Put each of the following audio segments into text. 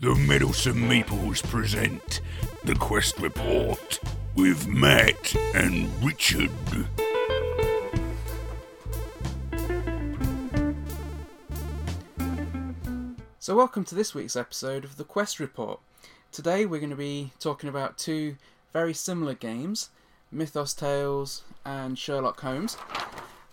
The Meddlesome Meeples present the Quest Report with Matt and Richard. So, welcome to this week's episode of the Quest Report. Today, we're going to be talking about two very similar games Mythos Tales and Sherlock Holmes.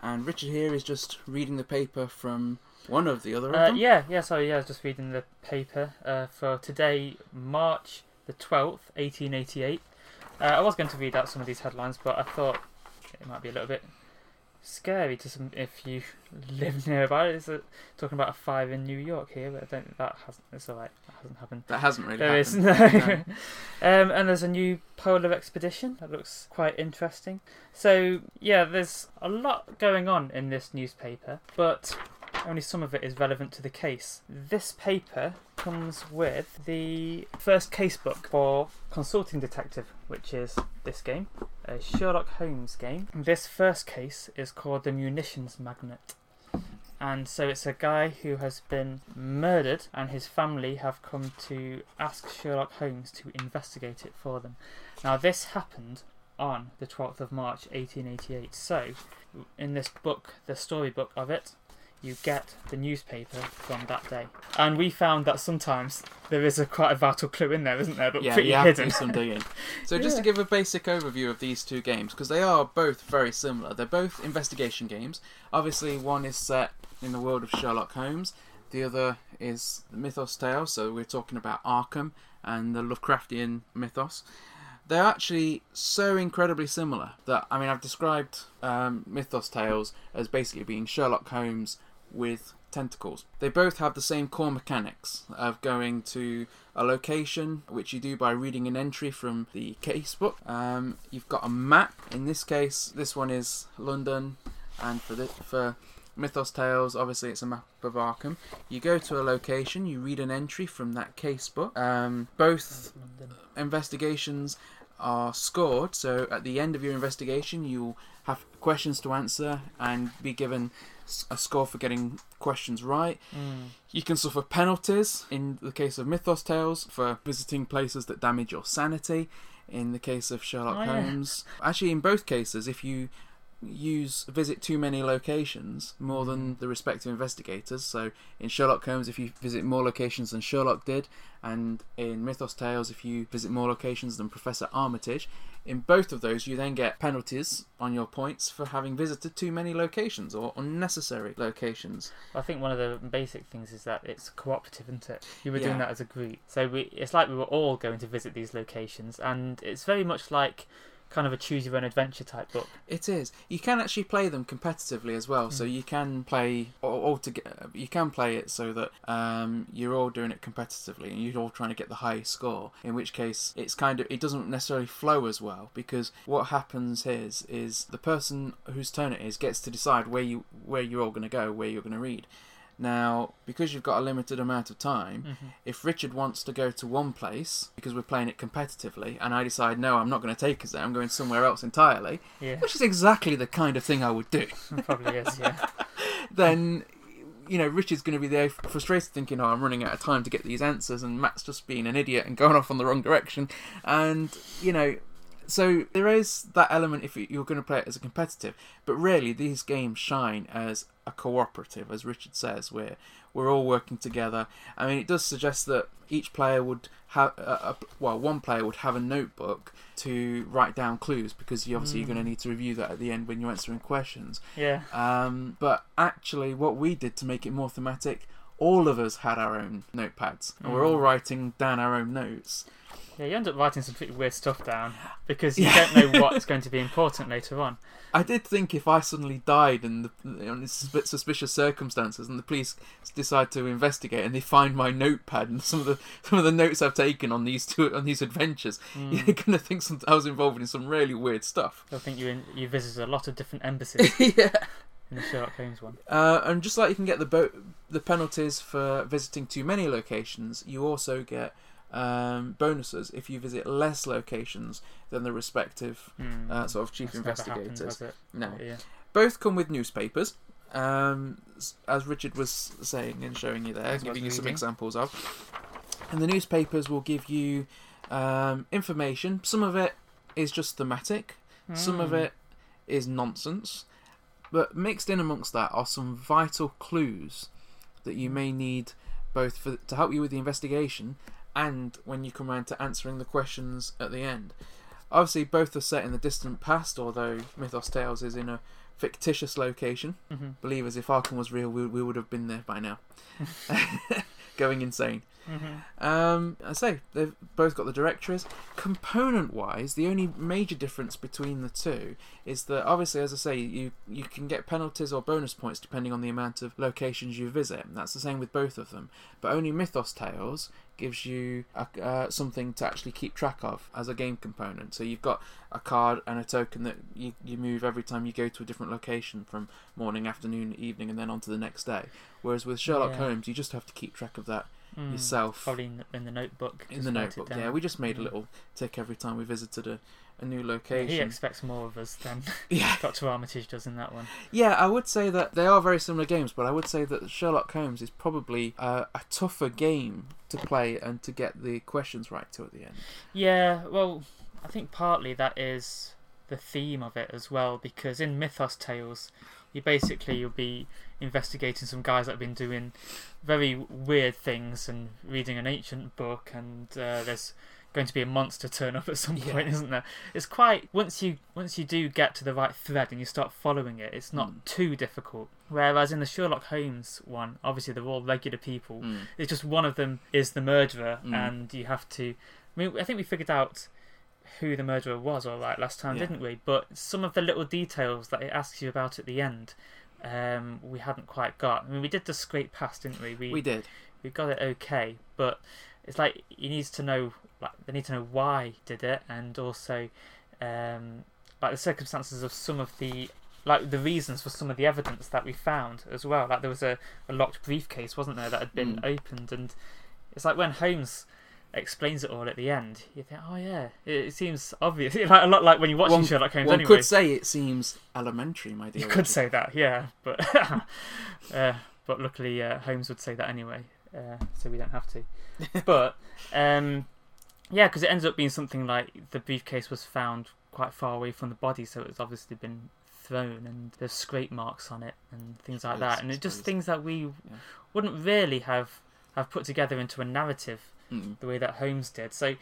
And Richard here is just reading the paper from one of the other Uh, yeah, yeah, sorry, yeah, I was just reading the paper uh, for today, March the 12th, 1888. Uh, I was going to read out some of these headlines, but I thought it might be a little bit scary to some if you live nearby. It's uh talking about a fire in New York here, but I don't that hasn't, it's alright, that hasn't happened. That hasn't really There is happened. no. um, and there's a new polar expedition that looks quite interesting. So yeah, there's a lot going on in this newspaper, but only some of it is relevant to the case. This paper comes with the first case book for Consulting Detective, which is this game, a Sherlock Holmes game. This first case is called The Munitions Magnet. And so it's a guy who has been murdered, and his family have come to ask Sherlock Holmes to investigate it for them. Now, this happened on the 12th of March 1888. So, in this book, the storybook of it, you get the newspaper from that day. And we found that sometimes there is a quite a vital clue in there, isn't there? But yeah, pretty you hidden. some digging. So, just to give a basic overview of these two games, because they are both very similar. They're both investigation games. Obviously, one is set in the world of Sherlock Holmes. The other is the Mythos Tale. So, we're talking about Arkham and the Lovecraftian mythos. They're actually so incredibly similar that I mean, I've described um, Mythos Tales as basically being Sherlock Holmes with tentacles. They both have the same core mechanics of going to a location, which you do by reading an entry from the casebook. Um, you've got a map. In this case, this one is London, and for the, for Mythos Tales, obviously it's a map of Arkham. You go to a location, you read an entry from that casebook. Um, both investigations are scored, so at the end of your investigation, you'll have questions to answer and be given a score for getting questions right. Mm. You can suffer penalties in the case of Mythos Tales for visiting places that damage your sanity. In the case of Sherlock Oh, yeah. Holmes, actually, in both cases, if you use visit too many locations more Mm. than the respective investigators. So in Sherlock Holmes, if you visit more locations than Sherlock did, and in Mythos Tales, if you visit more locations than Professor Armitage, in both of those, you then get penalties on your points for having visited too many locations or unnecessary locations. I think one of the basic things is that it's cooperative, isn't it? You were Yeah. doing that as a group, so we, it's like we were all going to visit these locations, and it's very much like kind of a choose your own adventure type book. It is. You can actually play them competitively as well. So Mm. you can play all, all together. You can play it so that um, you're all doing it competitively and you're all trying to get the highest score. In which case, it's kind of it doesn't necessarily flow as well because what happens is is the person whose turn it is gets to decide where you where you're all going to go, where you're going to read. Now, because you've got a limited amount of time, mm-hmm. if Richard wants to go to one place because we're playing it competitively, and I decide no, I'm not going to take us there, I'm going somewhere else entirely, Yeah, which is exactly the kind of thing I would do, probably is. Yeah, then you know Richard's going to be there frustrated, thinking, "Oh, I'm running out of time to get these answers," and Matt's just being an idiot and going off on the wrong direction, and you know. So there is that element if you- you're going to play it as a competitive, but really these games shine as a cooperative, as Richard says, where we're all working together. I mean, it does suggest that each player would have, a, a, well, one player would have a notebook to write down clues because you obviously you're going to need to review that at the end when you're answering questions. yeah. Um, but actually, what we did to make it more thematic, all of us had our own notepads, and we're all Mm. writing down our own notes. Yeah, you end up writing some pretty weird stuff down because you Yeah. don't know what's going to be important later on. I did think if I suddenly died in, the, sus- suspicious circumstances, and the police decide to investigate, and they find my notepad and some of the some of the notes I've taken on these two on these adventures, Mm. you're gonna think some, I was involved in some really weird stuff. I think you in, you visited a lot of different embassies yeah. In the Sherlock Holmes one. Uh, and just like you can get the bo- the penalties for visiting too many locations, you also get um, bonuses if you visit less locations than the respective Mm. uh, sort of chief That's happened, investigators. has? No. Yeah. Both come with newspapers, um, as Richard was saying and showing you there, giving you some reading. examples of. and the newspapers will give you um, information. Some of it is just thematic, some of Hmm. it is nonsense, but mixed in amongst that are some vital clues that you may need both for, to help you with the investigation and when you come around to answering the questions at the end. Obviously, both are set in the distant past, although Mythos Tales is in a fictitious location. Mhm. Believe us, if Arkham was real, we, we would have been there by now. Going insane. Mhm. Um, I say they've both got the directories. Component-wise, the only major difference between the two is that obviously, as I say, you you can get penalties or bonus points depending on the amount of locations you visit. And that's the same with both of them. But only Mythos Tales gives you a, uh, something to actually keep track of as a game component. So you've got a card and a token that you, you move every time you go to a different location from morning, afternoon, evening, and then on to the next day. Whereas with Sherlock Yeah. Holmes, you just have to keep track of that Mm. yourself Probably in the, in the notebook. in the notebook. Yeah, we just made a Mm. little tick every time we visited a, a new Yeah, location. He expects more of us than yeah, Dr. Armitage does in that one. yeah. I would say that they are very similar games, but I would say that Sherlock Holmes is probably uh, a tougher game to play and to get the questions right to at the end. Yeah, well, I think partly that is the theme of it as well, because in Mythos Tales, you basically you'll be investigating some guys that have been doing very weird things and reading an ancient book, and uh, there's going to be a monster turn up at some Yeah. point, isn't there? It's quite once you once you do get to the right thread and you start following it, it's not Mm. too difficult. Whereas in the Sherlock Holmes one, obviously they're all regular people. Mm. It's just one of them is the murderer, Mm. and you have to. I mean, I think we figured out who the murderer was, all right, last time, Yeah. didn't we? But some of the little details that it asks you about at the end, um, we hadn't quite got. I mean, we did just scrape past, didn't we? We We did. we got it okay, but it's like he needs to know, like they need to know why he did it, and also, um, like the circumstances of some of the. Like the reasons for some of the evidence that we found as well. Like there was a, a locked briefcase, wasn't there, that had been Mm. opened, and it's like when Holmes explains it all at the end, you think, oh yeah, it, it seems obvious. like a lot like when you're watching One- Sherlock Holmes. One anyway, could say it seems elementary, my dear. you could say that, yeah, but uh, but luckily uh, Holmes would say that anyway, uh, so we don't have to. but um, yeah, because it ends up being something like the briefcase was found quite far away from the body, so it's obviously been thrown, and there's scrape marks on it and things like that, and it's just things that we wouldn't really have have put together into a narrative Mm. the way that Holmes did. So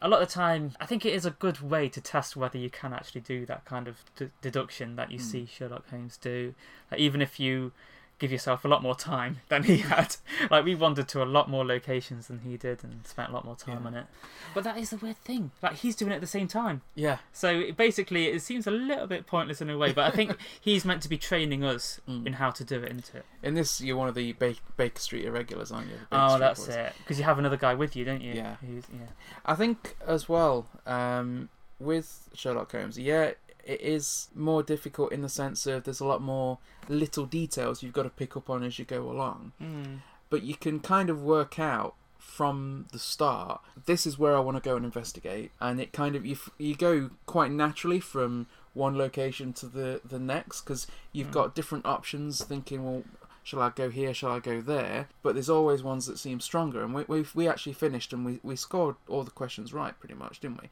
a lot of the time, I think it is a good way to test whether you can actually do that kind of d- deduction that you Mm. see Sherlock Holmes do. Like, even if you give yourself a lot more time than he had, like we wandered to a lot more locations than he did and spent a lot more time Yeah. on it. But that is the weird thing. Like he's doing it at the same time. Yeah. So it basically, it seems a little bit pointless in a way. But I think he's meant to be training us Mm. in how to do it, isn't it? In this, you're one of the ba- Baker Street irregulars, aren't you? Oh, Street that's boys. it. Because you have another guy with you, don't you? Yeah. Who's, yeah. I think as well um, with Sherlock Holmes, yeah, it is more difficult in the sense of there's a lot more little details you've got to pick up on as you go along, Mm. but you can kind of work out from the start this is where I want to go and investigate, and it kind of you f- you go quite naturally from one location to the the next because you've Mm. got different options. Thinking, well, shall I go here? Shall I go there? But there's always ones that seem stronger. And we we we actually finished and we we scored all the questions right pretty much, didn't we?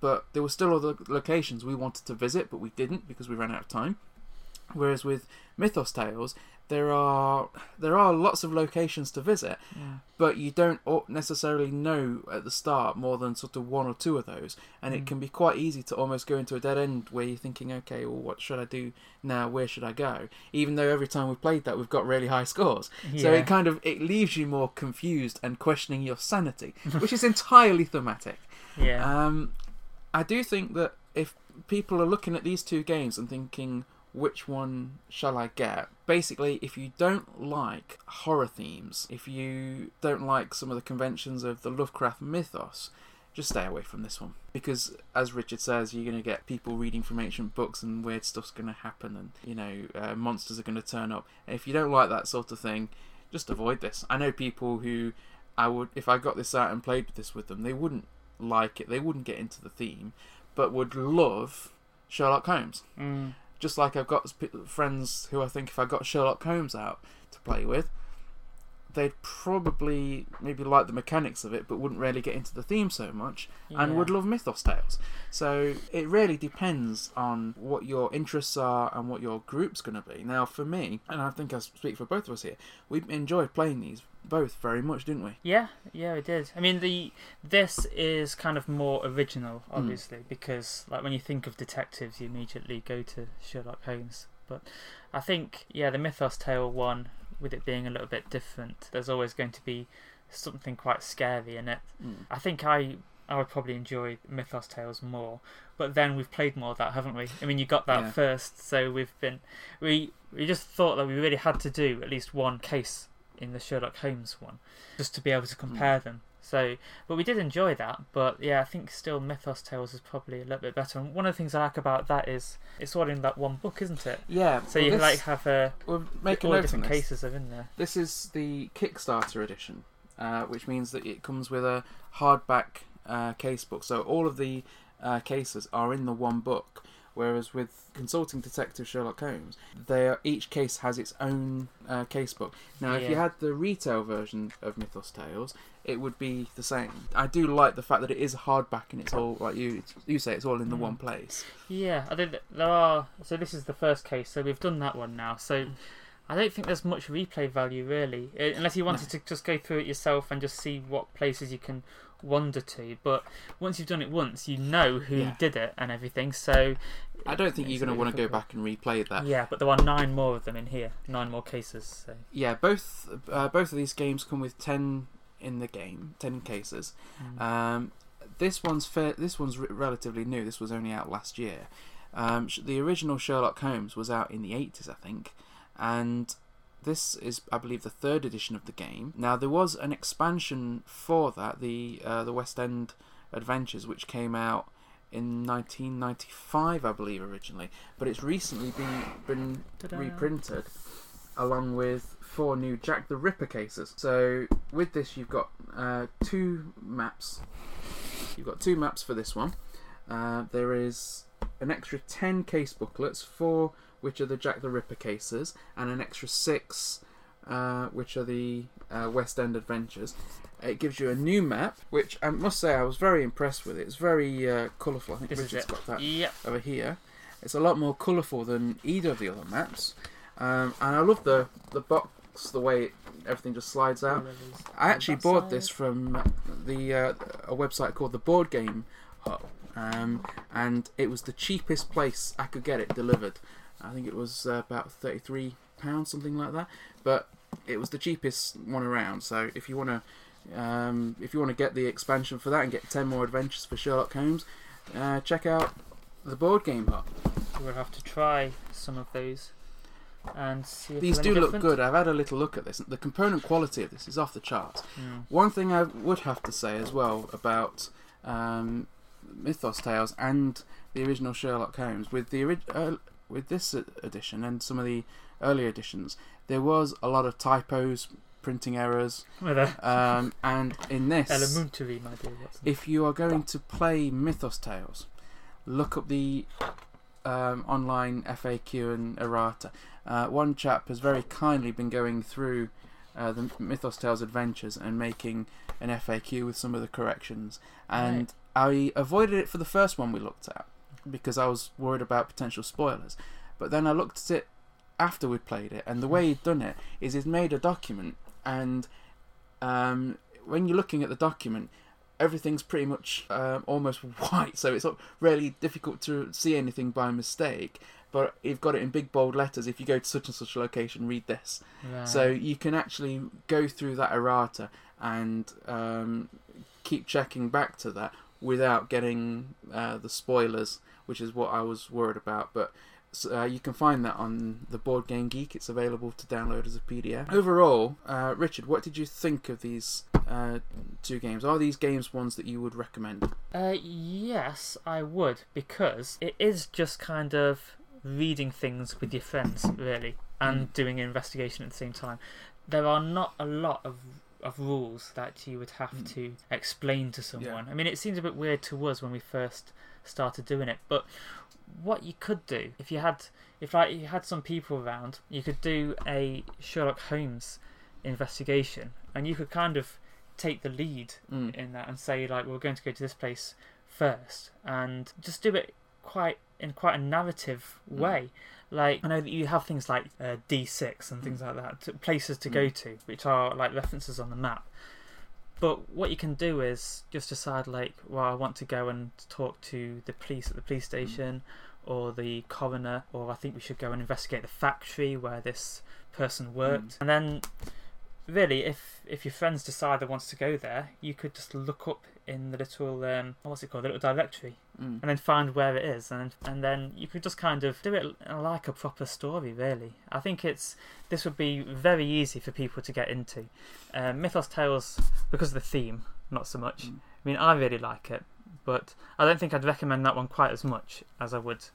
But there were still other locations we wanted to visit, but we didn't because we ran out of time. Whereas with Mythos Tales, there are there are lots of locations to visit, Yeah. but you don't necessarily know at the start more than sort of one or two of those, and Mm. it can be quite easy to almost go into a dead end where you're thinking, okay, well, what should I do now? Where should I go? Even though every time we've played that, we've got really high scores, so it kind of it leaves you more confused and questioning your sanity, which is entirely thematic. Yeah. Um, I do think that if people are looking at these two games and thinking, which one shall I get? Basically, if you don't like horror themes, if you don't like some of the conventions of the Lovecraft mythos, just stay away from this one. Because, as Richard says, you're going to get people reading from ancient books and weird stuff's going to happen and, you know, uh, monsters are going to turn up. And if you don't like that sort of thing, just avoid this. I know people who I would, if I got this out and played this with them, they wouldn't like it. They wouldn't get into the theme, but would love Sherlock Holmes. Mm. Just like I've got friends who I think if I got Sherlock Holmes out to play with, they'd probably maybe like the mechanics of it, but wouldn't really get into the theme so much, and would love Mythos Tales. So it really depends on what your interests are and what your group's going to be. Now, for me, and I think I speak for both of us here, we enjoyed playing these both very much, didn't we? Yeah, yeah, we did. I mean, the this is kind of more original, mm. obviously, because like when you think of detectives, you immediately go to Sherlock Holmes. But I think, yeah, the Mythos Tale one, with it being a little bit different, there's always going to be something quite scary in it. Hmm. I think I I would probably enjoy Mythos Tales more, but then we've played more of that, haven't we? I mean, you got that Yeah. first, so we've been we we just thought that we really had to do at least one case in the Sherlock Holmes one, just to be able to hmm. compare them. So, but we did enjoy that. But yeah, I think still Mythos Tales is probably a little bit better. And one of the things I like about that is it's all in that one book, isn't it? Yeah. So well, you this- like have a we'll make a all the note on different cases are in there. This is the Kickstarter edition, uh, which means that it comes with a hardback uh, case book. So all of the uh, cases are in the one book. Whereas with Consulting Detective Sherlock Holmes, they are, each case has its own uh, case book. Now, if you had the retail version of Mythos Tales, it would be the same. I do like the fact that it is hardback and it's all like you you say it's all in the Mm. one place. Yeah, I think there are. So this is the first case. So we've done that one now. So. I don't think there's much replay value really, uh, unless you wanted No. to just go through it yourself and just see what places you can wander to. But once you've done it once, you know who Yeah. did it and everything. So I don't think you're going to want to go back and replay that. Yeah, but there are nine more of them in here. Nine more cases. So Yeah, both uh, both of these games come with ten in the game, ten cases. mm. Um, this one's fair, this one's re- relatively new. This was only out last year. Um, the original Sherlock Holmes was out in the eighties, I think, and this is, I believe, the third edition of the game. Now there was an expansion for that, the uh, the West End Adventures, which came out in 1995, I believe, originally, but it's recently been been Ta-da. reprinted along with four new Jack the Ripper cases. So with this, you've got uh, two maps. You've got two maps for this one. Uh, there is an extra ten case booklets, four which are the Jack the Ripper cases, and an extra six uh, which are the uh, West End Adventures. It gives you a new map, which I must say I was very impressed with. It's very uh, colourful. I think This is Richard's got that Yep. over here. It's a lot more colourful than either of the other maps, um, and I love the the box, the way it, everything just slides out. I actually bought side. this from the uh, a website called the Board Game Hut, um, and it was the cheapest place I could get it delivered. I think it was uh, about thirty three pounds, something like that. But it was the cheapest one around. So if you want to. Um, if you want to get the expansion for that and get 10 more adventures for Sherlock Holmes, uh, check out the Board Game Hut. We'll have to try some of those and see if These do look different. good. I've had a little look at this. The component quality of this is off the charts. Mm. One thing I would have to say as well about um, Mythos Tales and the original Sherlock Holmes with the ori- uh, with this edition and some of the earlier editions, there was a lot of typos, printing errors, a um, and in this, elementary, my dear if you are going to play Mythos Tales, look up the um, online FAQ and errata. Uh, one chap has very kindly been going through uh, the Mythos Tales adventures and making an FAQ with some of the corrections. And I avoided it for the first one we looked at because I was worried about potential spoilers. But then I looked at it after we'd played it, and the way he'd done it is he's made a document, and um, when you're looking at the document, everything's pretty much um, almost white, so it's not really difficult to see anything by mistake. But you've got it in big bold letters. If you go to such and such a location, read this. Right. So you can actually go through that errata and um, keep checking back to that without getting uh, the spoilers, which is what I was worried about. But uh, you can find that on the Board Game Geek. It's available to download as a PDF. Overall, uh, Richard, what did you think of these uh, two games? Are these games ones that you would recommend? Uh, yes, I would because it is just kind of reading things with your friends, really, and Mm. doing an investigation at the same time. There are not a lot of of rules that you would have Mm. to explain to someone. I mean, it seems a bit weird to us when we first started doing it, but what you could do if you had if like you had some people around, you could do a Sherlock Holmes investigation, and you could kind of take the lead Mm. in that and say like we're going to go to this place first and just do it quite in quite a narrative Mm. Like i know that you have things like uh, d6 and things like that to, places to go Mm. to which are like references on the map. But what you can do is just decide like well i want to go and talk to the police at the police station or the coroner or i think we should go and investigate the factory where this person worked. And then really, if if your friends decide they want to go there, you could just look up in the little um, what's it called, the little directory, Mm. and then find where it is, and and then you could just kind of do it like a proper story. Really, I think it's this would be very easy for people to get into. Uh, Mythos Tales because of the theme, not so much. Mm. I mean, I really like it, but I don't think I'd recommend that one quite as much as I would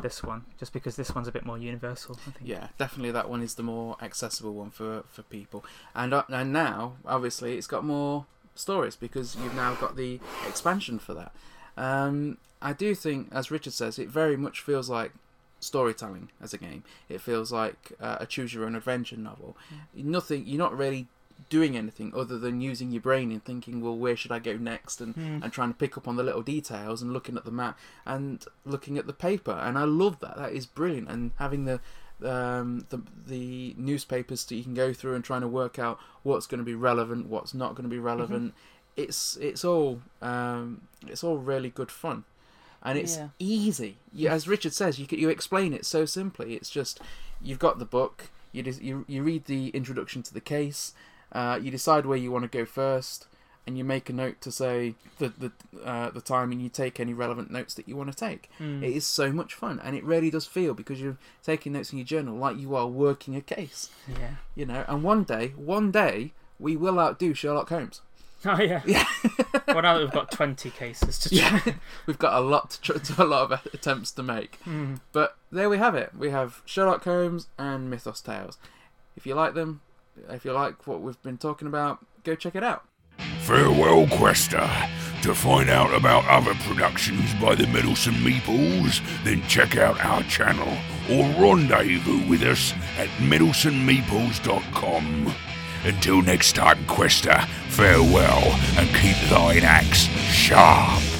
this one, just because this one's a bit more universal. I think. Yeah, definitely that one is the more accessible one for, for people. And uh, and now, obviously, it's got more stories because you've now got the expansion for that. Um, I do think, as Richard says, it very much feels like storytelling as a game. It feels like uh, a choose your own adventure novel. Nothing, you're not really doing anything other than using your brain and thinking, well, where should I go next? And Hmm. and trying to pick up on the little details and looking at the map and looking at the paper and I love that that is brilliant and having the um, the the newspapers that you can go through and trying to work out what's going to be relevant what's not going to be relevant it's it's all um, it's all really good fun and it's Yeah. easy you, as Richard says you you explain it so simply it's just you've got the book you just, you, you read the introduction to the case uh, you decide where you want to go first and you make a note to say the the uh, the time, and you take any relevant notes that you want to take. Hmm. It is so much fun, and it really does feel because you're taking notes in your journal like you are working a case, Yeah. you know. And one day, one day, we will outdo Sherlock Holmes. Oh yeah. Yeah. well, now that we've got twenty cases to try. Yeah, we've got a lot to tr- a lot of attempts to make, Hmm. but there we have it. We have Sherlock Holmes and Mythos Tales. If you like them, if you like what we've been talking about, go check it out. Farewell, Quester. To find out about other productions by the Meddlesome Meeples, then check out our channel or rendezvous with us at meddlesomemeeples.com. Until next time, Quester, farewell and keep thine axe sharp.